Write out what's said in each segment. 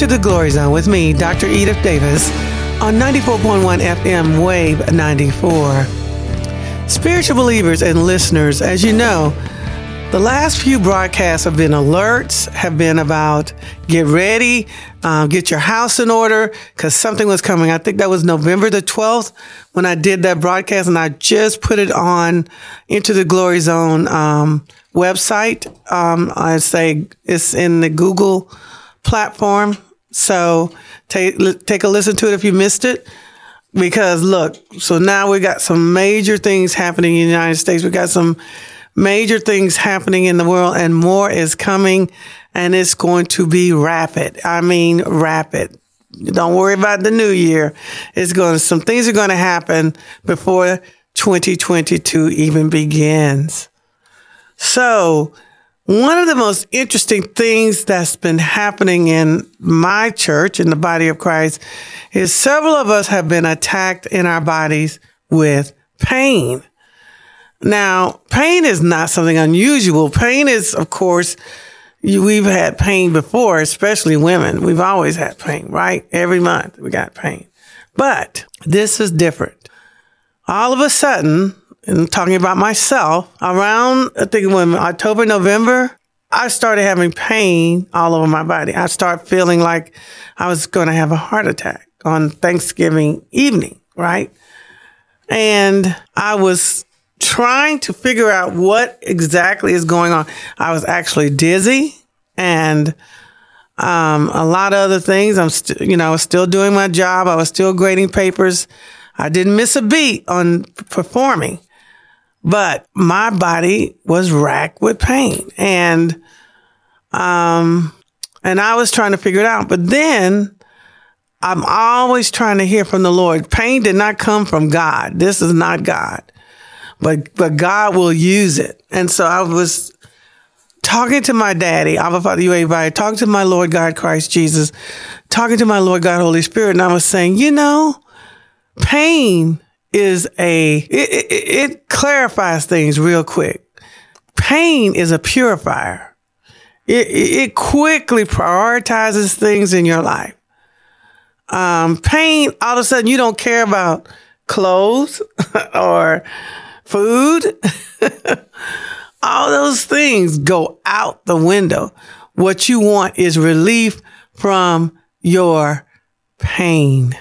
to the Glory Zone with me, Dr. Edith Davis, on 94.1 FM Wave 94. Spiritual believers and listeners, as you know, the last few broadcasts have been alerts, have been about get ready, um, get your house in order, because something was coming. I think that was November the 12th when I did that broadcast, and I just put it on into the Glory Zone um, website. Um, I say it's in the Google platform. So take take a listen to it if you missed it. Because look, so now we got some major things happening in the United States. We got some major things happening in the world and more is coming and it's going to be rapid. I mean, rapid. Don't worry about the new year. It's going to, some things are going to happen before 2022 even begins. So one of the most interesting things that's been happening in my church, in the body of Christ, is several of us have been attacked in our bodies with pain. Now, pain is not something unusual. Pain is, of course, we've had pain before, especially women. We've always had pain, right? Every month we got pain. But this is different. All of a sudden, and talking about myself, around, I think when October, November, I started having pain all over my body. I started feeling like I was going to have a heart attack on Thanksgiving evening, right? And I was trying to figure out what exactly is going on. I was actually dizzy and um, a lot of other things. I'm you know, I was still doing my job. I was still grading papers. I didn't miss a beat on performing, but my body was racked with pain and, um, and I was trying to figure it out. But then I'm always trying to hear from the Lord. Pain did not come from God. This is not God but but God will use it. And so I was talking to my daddy, Abba Father you UAV, talking to my Lord God Christ Jesus, talking to my Lord God Holy Spirit, and I was saying, you know, pain is a it, it, it clarifies things real quick. Pain is a purifier. It, it quickly prioritizes things in your life. Um, pain, all of a sudden, you don't care about clothes or food, all those things go out the window. What you want is relief from your pain.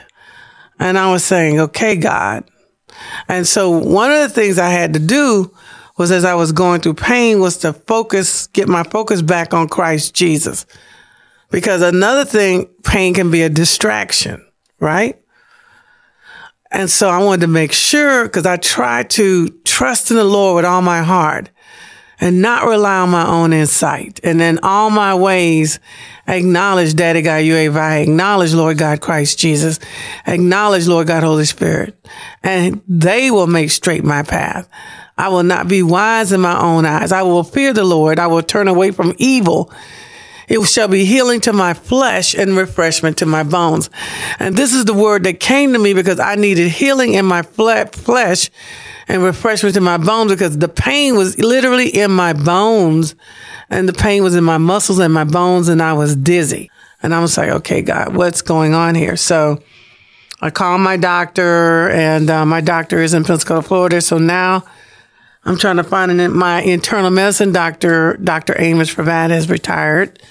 And I was saying, okay, God. And so one of the things I had to do was as I was going through pain was to focus, get my focus back on Christ Jesus. Because another thing, pain can be a distraction, right? And so I wanted to make sure because I tried to trust in the Lord with all my heart and not rely on my own insight. And then all my ways acknowledge Daddy God UAV, acknowledge Lord God Christ Jesus, acknowledge Lord God Holy Spirit, and they will make straight my path. I will not be wise in my own eyes. I will fear the Lord. I will turn away from evil it shall be healing to my flesh and refreshment to my bones. And this is the word that came to me because I needed healing in my flesh and refreshment to my bones because the pain was literally in my bones and the pain was in my muscles and my bones and I was dizzy. And I was like, okay, God, what's going on here? So I called my doctor and uh, my doctor is in Pensacola, Florida. So now I'm trying to find an, my internal medicine doctor, Dr. Amos Pravat has retired.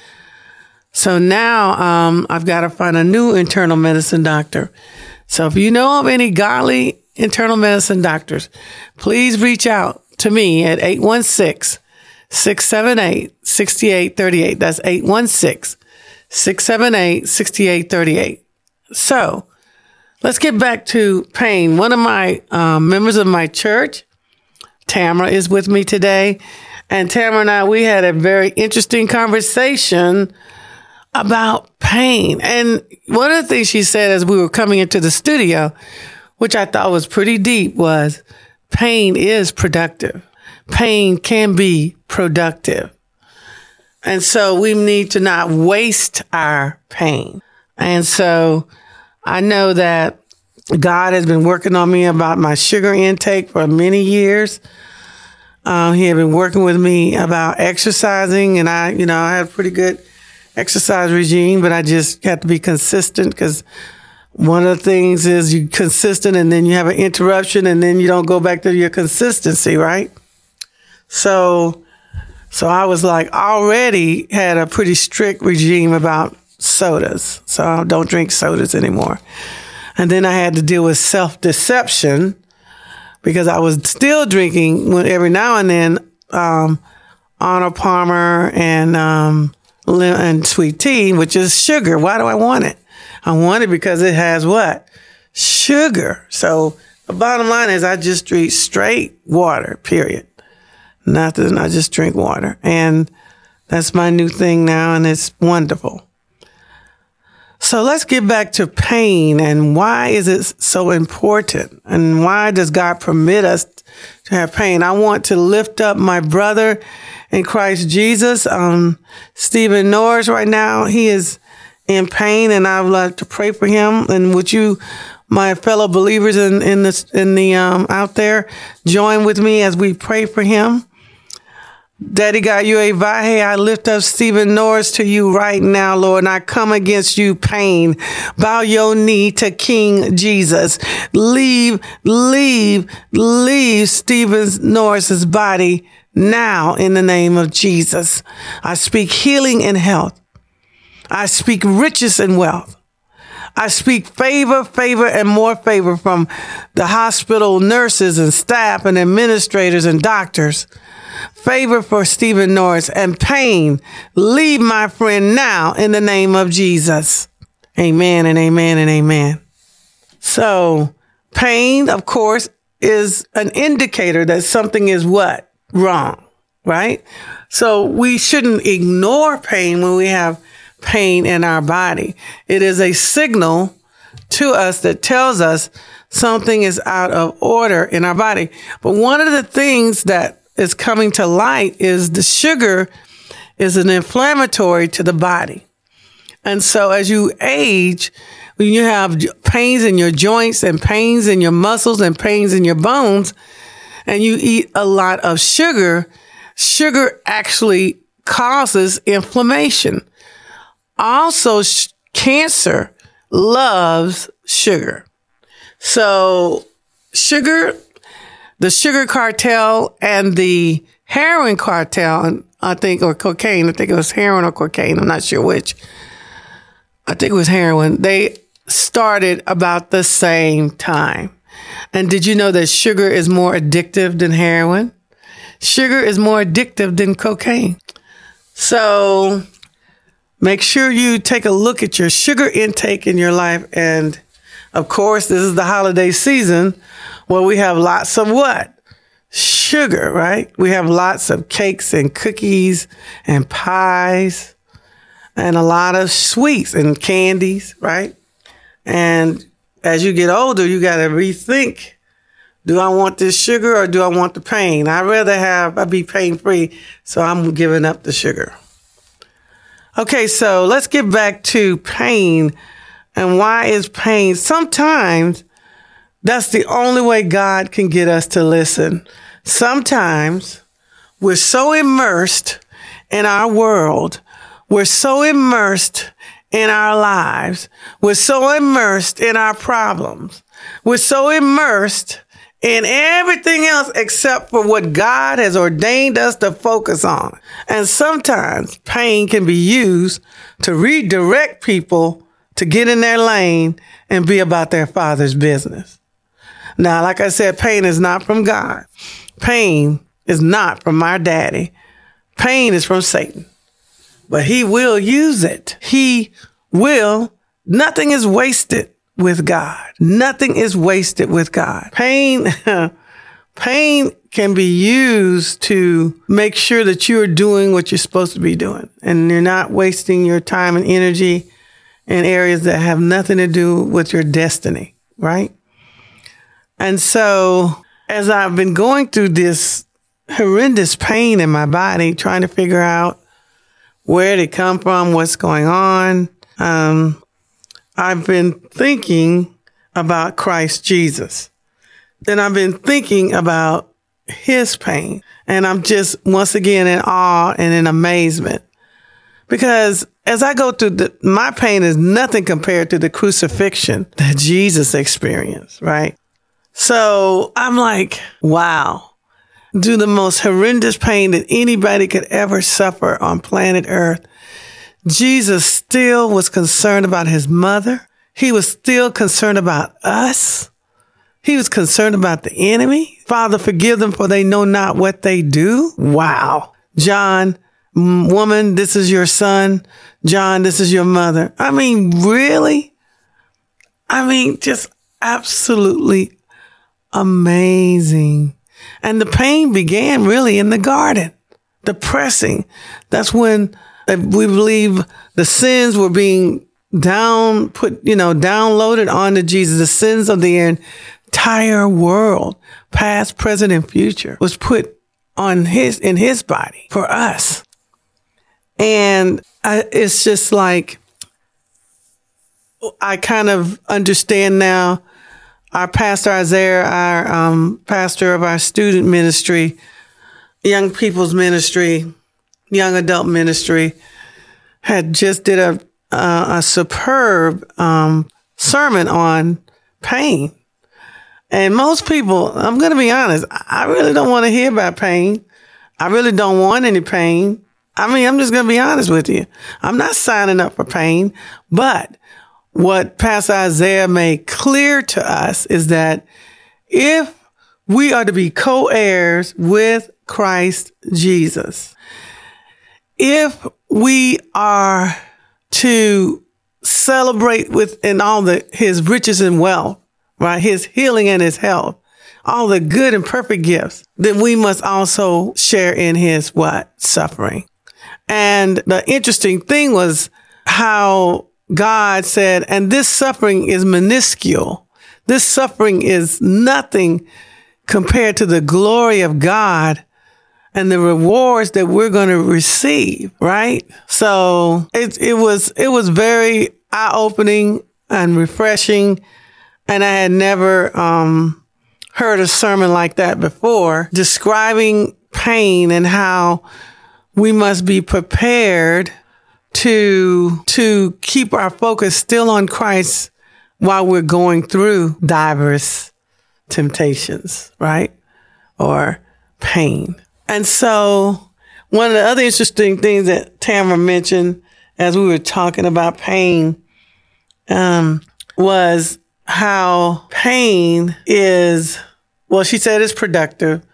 So now um, I've got to find a new internal medicine doctor. So if you know of any godly internal medicine doctors, please reach out to me at 816 678 6838. That's 816 678 6838. So let's get back to pain. One of my um, members of my church, Tamara, is with me today. And Tamara and I, we had a very interesting conversation about pain. And one of the things she said as we were coming into the studio, which I thought was pretty deep, was pain is productive. Pain can be productive. And so we need to not waste our pain. And so I know that God has been working on me about my sugar intake for many years. Um, he had been working with me about exercising and I, you know, I had pretty good exercise regime, but I just have to be consistent because one of the things is you consistent and then you have an interruption and then you don't go back to your consistency, right? So, so I was like already had a pretty strict regime about sodas. So I don't drink sodas anymore. And then I had to deal with self deception because I was still drinking every now and then, um, Arnold Palmer and, um, and sweet tea, which is sugar. Why do I want it? I want it because it has what? Sugar. So the bottom line is I just drink straight water, period. Nothing. I just drink water. And that's my new thing now. And it's wonderful. So let's get back to pain and why is it so important? And why does God permit us to have pain? I want to lift up my brother in Christ Jesus, um, Stephen Norris right now. He is in pain and I would like to pray for him. And would you, my fellow believers in, in the, in the, um, out there, join with me as we pray for him? Daddy God, you a Vahe. I lift up Stephen Norris to you right now, Lord, and I come against you pain. Bow your knee to King Jesus. Leave, leave, leave Stephen Norris's body now in the name of Jesus. I speak healing and health. I speak riches and wealth. I speak favor, favor, and more favor from the hospital nurses and staff and administrators and doctors. Favor for Stephen Norris and pain. Leave my friend now in the name of Jesus. Amen and amen and amen. So pain, of course, is an indicator that something is what? Wrong, right? So we shouldn't ignore pain when we have pain in our body. It is a signal to us that tells us something is out of order in our body. But one of the things that is coming to light is the sugar is an inflammatory to the body. And so as you age, when you have pains in your joints and pains in your muscles and pains in your bones, and you eat a lot of sugar, sugar actually causes inflammation. Also, sh- cancer loves sugar. So, sugar, the sugar cartel and the heroin cartel, I think, or cocaine, I think it was heroin or cocaine, I'm not sure which. I think it was heroin. They started about the same time. And did you know that sugar is more addictive than heroin? Sugar is more addictive than cocaine. So make sure you take a look at your sugar intake in your life. And of course, this is the holiday season where we have lots of what? Sugar, right? We have lots of cakes and cookies and pies and a lot of sweets and candies, right? And as you get older, you got to rethink. Do I want this sugar or do I want the pain? I'd rather have, I'd be pain free. So I'm giving up the sugar. Okay, so let's get back to pain and why is pain? Sometimes that's the only way God can get us to listen. Sometimes we're so immersed in our world. We're so immersed in our lives. We're so immersed in our problems. We're so immersed in everything else except for what God has ordained us to focus on. And sometimes pain can be used to redirect people to get in their lane and be about their father's business. Now, like I said, pain is not from God. Pain is not from our daddy. Pain is from Satan. But he will use it. He will. Nothing is wasted with God. Nothing is wasted with God. Pain, pain can be used to make sure that you are doing what you're supposed to be doing and you're not wasting your time and energy in areas that have nothing to do with your destiny, right? And so as I've been going through this horrendous pain in my body, trying to figure out where did it come from, what's going on, um, I've been thinking about Christ Jesus. Then I've been thinking about his pain. And I'm just once again in awe and in amazement Because as I go through the, my pain is nothing compared to the crucifixion that Jesus experienced, right? So I'm like, wow, do the most horrendous pain that anybody could ever suffer on planet earth. Jesus still was concerned about his mother. He was still concerned about us. He was concerned about the enemy. Father, forgive them for they know not what they do. Wow. John, woman, this is your son. John, this is your mother. I mean, really? I mean, just absolutely amazing. And the pain began really in the garden, the pressing. That's when we believe the sins were being down, put, you know, downloaded onto Jesus. The sins of the entire world, past, present, and future was put on his, in his body for us. And I, it's just like, I kind of understand now our pastor Isaiah, our um, pastor of our student ministry, young people's ministry, young adult ministry, had just did a uh, a superb um, sermon on pain. And most people, I'm going to be honest, I really don't want to hear about pain. I really don't want any pain. I mean, I'm just going to be honest with you. I'm not signing up for pain, but what Pastor Isaiah made clear to us is that if we are to be co-heirs with Christ Jesus, if we are to celebrate with in all the his riches and wealth, right? His healing and his health, all the good and perfect gifts, then we must also share in his what? Suffering. And the interesting thing was how God said, and this suffering is minuscule. This suffering is nothing compared to the glory of God and the rewards that we're going to receive, right? So it, it was, it was very eye opening and refreshing. And I had never, um, heard a sermon like that before describing pain and how we must be prepared to, to keep our focus still on Christ while we're going through diverse temptations, right? Or pain. And so one of the other interesting things that Tamara mentioned as we were talking about pain, um, was how pain is, well, she said it's productive.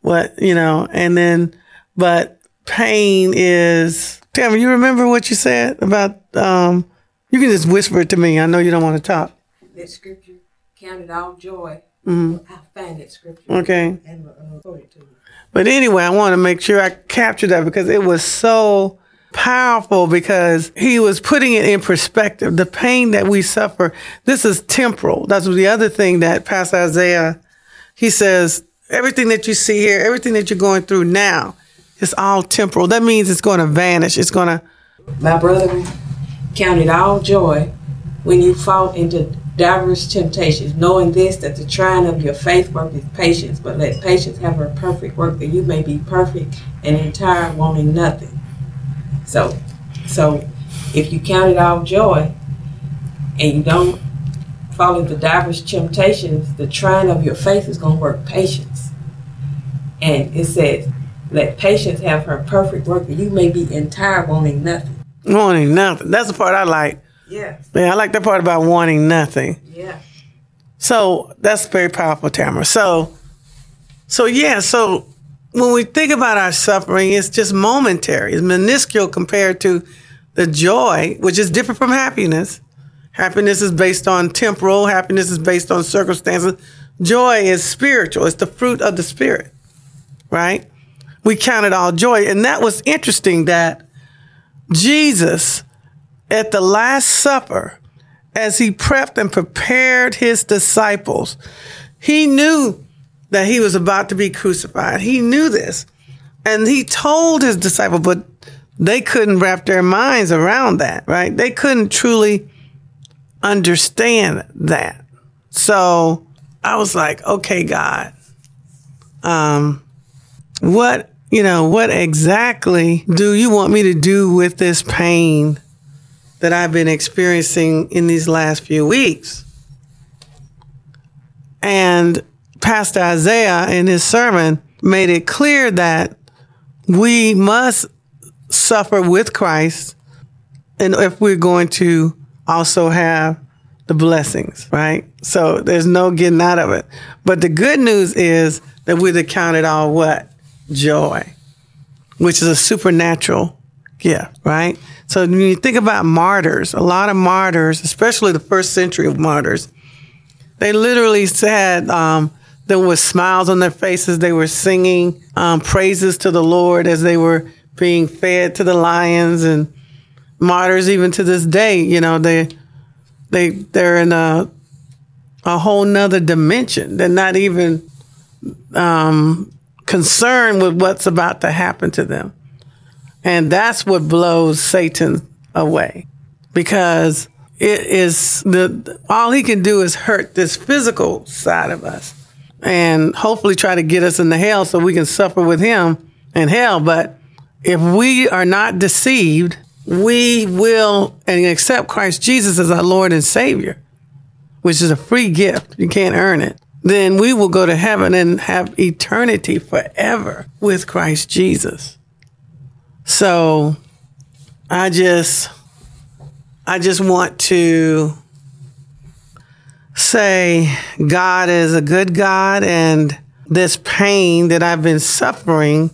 What, you know, and then, but pain is Tamara, you remember what you said about, um, you can just whisper it to me. I know you don't want to talk. That scripture, counted all joy. Mm-hmm. I find that scripture. Okay. And uh, quote it to you. But anyway, I want to make sure I capture that because it was so powerful because he was putting it in perspective. The pain that we suffer, this is temporal. That's the other thing that Pastor Isaiah, he says, everything that you see here, everything that you're going through now, it's all temporal. That means it's going to vanish. It's going to. My brother counted all joy when you fall into diverse temptations, knowing this that the trying of your faith worketh patience, but let patience have her perfect work, that you may be perfect and entire, wanting nothing. So, so if you count it all joy and you don't follow the diverse temptations, the trying of your faith is going to work patience. And it says, let patience have her perfect work, that you may be entire, wanting nothing. Wanting nothing. That's the part I like. Yeah. Yeah, I like the part about wanting nothing. Yeah. So that's very powerful, Tamara. So, so yeah, so when we think about our suffering, it's just momentary. It's minuscule compared to the joy, which is different from happiness. Happiness is based on temporal. Happiness is based on circumstances. Joy is spiritual. It's the fruit of the spirit, right? we counted all joy. And that was interesting that Jesus at the Last Supper, as he prepped and prepared his disciples, he knew that he was about to be crucified. He knew this. And he told his disciples, but they couldn't wrap their minds around that, right? They couldn't truly understand that. So I was like, okay, God, um, what you know, what exactly do you want me to do with this pain that I've been experiencing in these last few weeks? And Pastor Isaiah in his sermon made it clear that we must suffer with Christ and if we're going to also have the blessings, right? So there's no getting out of it. But the good news is that we're counted all what? Joy, which is a supernatural gift, right? So when you think about martyrs, a lot of martyrs, especially the first century of martyrs, they literally said um, there was smiles on their faces. They were singing um, praises to the Lord as they were being fed to the lions and martyrs. Even to this day, you know they they they're in a a whole nother dimension. They're not even um, concerned with what's about to happen to them, and that's what blows Satan away because it is the all he can do is hurt this physical side of us and hopefully try to get us into hell so we can suffer with him in hell. But if we are not deceived we will and accept Christ Jesus as our Lord and Savior which is a free gift. You can't earn it. Then we will go to heaven and have eternity forever with Christ Jesus so I just I just want to say God is a good God and this pain that I've been suffering,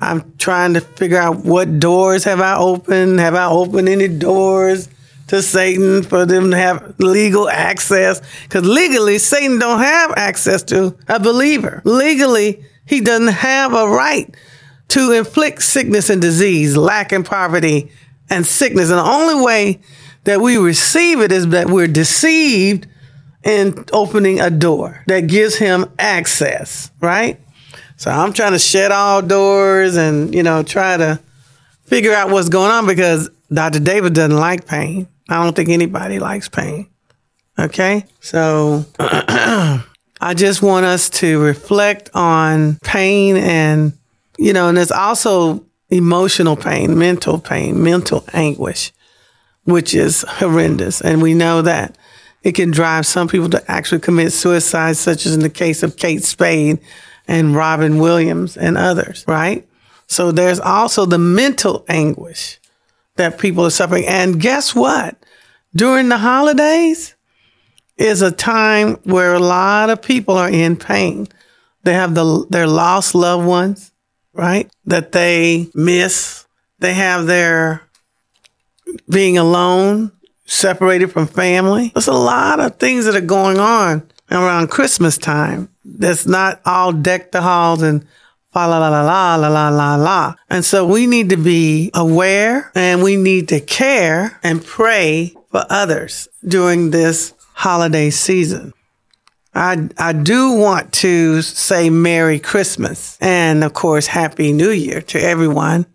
I'm trying to figure out what doors have I opened? Have I opened any doors to Satan for them to have legal access? Because legally, Satan don't have access to a believer. Legally, he doesn't have a right to inflict sickness and disease, lack and poverty, and sickness. And the only way that we receive it is that we're deceived in opening a door that gives him access, right? So I'm trying to shut all doors and, you know, try to figure out what's going on because Dr. Davis doesn't like pain. I don't think anybody likes pain. Okay. So I just want us to reflect on pain and, you know, and there's also emotional pain, mental pain, mental anguish, which is horrendous. And we know that it can drive some people to actually commit suicide, such as in the case of Kate Spade and Robin Williams and others, right? So there's also the mental anguish that people are suffering. And guess what? During the holidays is a time where a lot of people are in pain. They have the, their lost loved ones right? That they miss. They have their being alone, separated from family. There's a lot of things that are going on around Christmas time that's not all deck the halls and fa la la la la la la la la. And so we need to be aware and we need to care and pray for others during this holiday season. I, I do want to say Merry Christmas and of course Happy New Year to everyone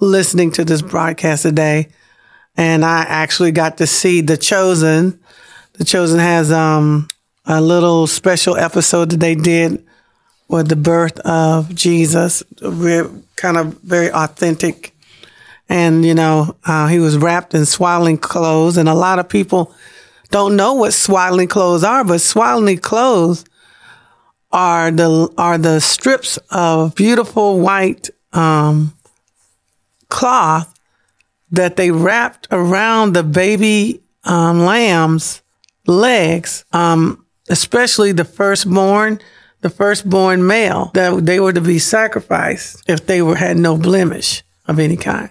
listening to this broadcast today. And I actually got to see The Chosen. The Chosen has, um, a little special episode that they did with the birth of Jesus, kind of very authentic. And, you know, uh, he was wrapped in swaddling clothes and a lot of people don't know what swaddling clothes are, but swaddling clothes are the are the strips of beautiful white um, cloth that they wrapped around the baby um, lamb's legs, um, especially the firstborn, the firstborn male that they were to be sacrificed if they were had no blemish of any kind.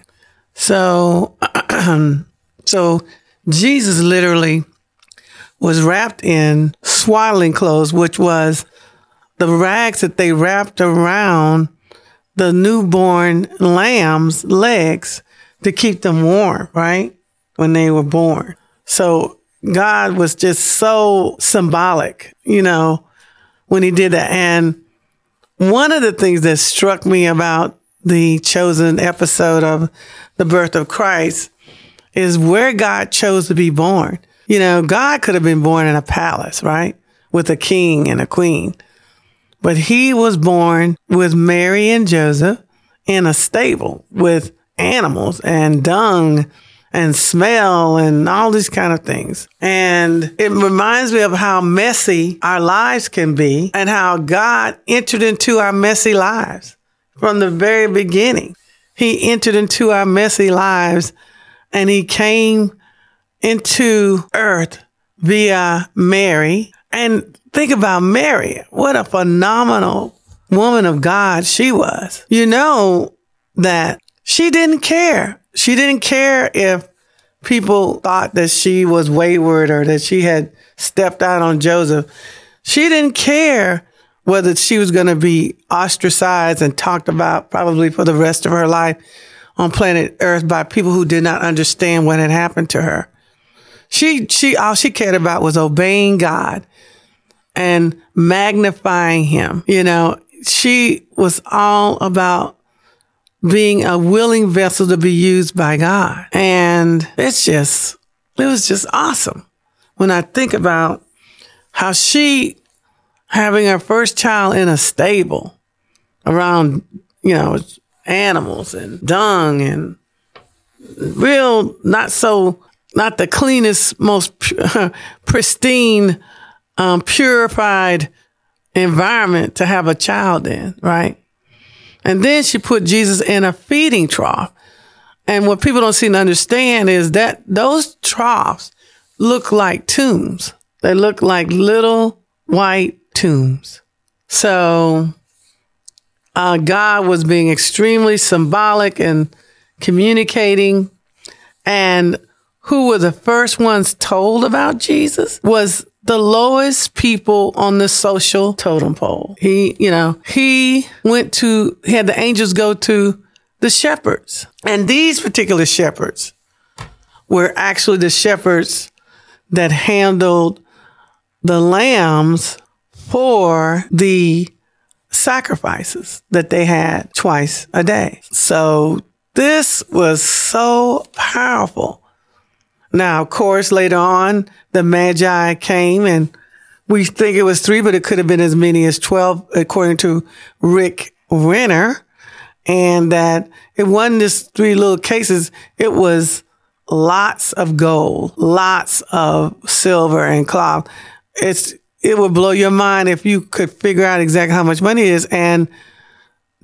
So, so Jesus literally was wrapped in swaddling clothes, which was the rags that they wrapped around the newborn lamb's legs to keep them warm, right? When they were born. So God was just so symbolic, you know, when he did that. And one of the things that struck me about the chosen episode of the birth of Christ is where God chose to be born. You know, God could have been born in a palace, right? With a king and a queen. But he was born with Mary and Joseph in a stable with animals and dung and smell and all these kind of things. And it reminds me of how messy our lives can be and how God entered into our messy lives from the very beginning. He entered into our messy lives and he came into earth via Mary. And think about Mary. What a phenomenal woman of God she was. You know that she didn't care. She didn't care if people thought that she was wayward or that she had stepped out on Joseph. She didn't care whether she was going to be ostracized and talked about probably for the rest of her life on planet Earth by people who did not understand what had happened to her. She, she, all she cared about was obeying God and magnifying him. You know, she was all about being a willing vessel to be used by God. And it's just, it was just awesome when I think about how she having her first child in a stable around, you know, animals and dung and real, not so, not the cleanest, most pristine, um, purified environment to have a child in, right? And then she put Jesus in a feeding trough. And what people don't seem to understand is that those troughs look like tombs. They look like little white tombs. So uh, God was being extremely symbolic and communicating. And who were the first ones told about Jesus was the lowest people on the social totem pole. He, you know, he went to, he had the angels go to the shepherds. And these particular shepherds were actually the shepherds that handled the lambs for the sacrifices that they had twice a day. So this was so powerful. Now, of course, later on, the Magi came and we think it was three, but it could have been as many as 12, according to Rick Renner. And that it wasn't just three little cases. It was lots of gold, lots of silver and cloth. It's, it would blow your mind if you could figure out exactly how much money it is. And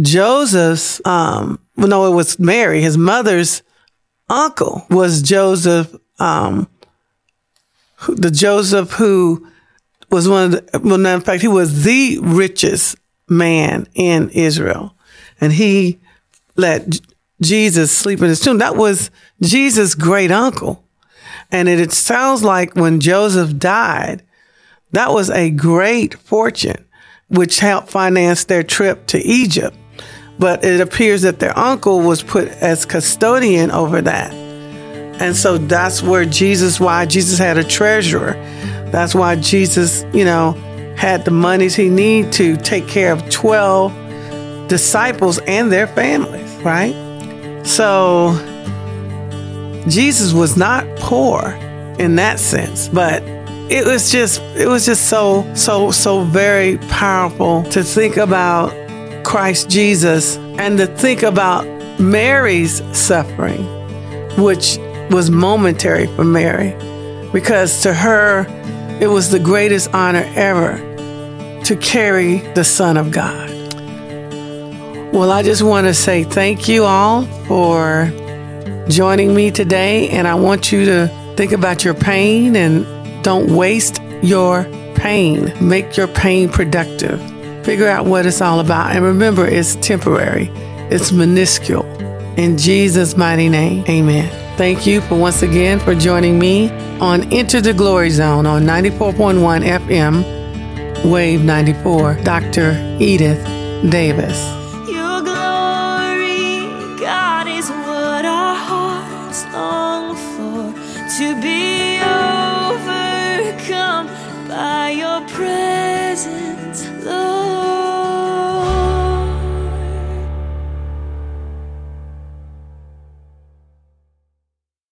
Joseph's, um, no, it was Mary, his mother's uncle was Joseph, um, the Joseph who was one of the, well, in fact, he was the richest man in Israel. And he let Jesus sleep in his tomb. That was Jesus' great uncle. And it, it sounds like when Joseph died, that was a great fortune, which helped finance their trip to Egypt. But it appears that their uncle was put as custodian over that. And so that's where Jesus, why Jesus had a treasurer. That's why Jesus, you know, had the monies he needed to take care of 12 disciples and their families, right? So Jesus was not poor in that sense, but it was just it was just so so so very powerful to think about Christ Jesus and to think about Mary's suffering, which was momentary for Mary, because to her it was the greatest honor ever to carry the Son of God. Well, I just want to say thank you all for joining me today, and I want you to think about your pain and don't waste your pain. Make your pain productive. Figure out what it's all about. And remember, it's temporary, it's minuscule. In Jesus' mighty name, amen. Thank you for once again for joining me on Enter the Glory Zone on 94.1 FM, Wave 94. Dr. Edith Davis. Your glory, God, is what our hearts long for to be overcome by your presence, Lord.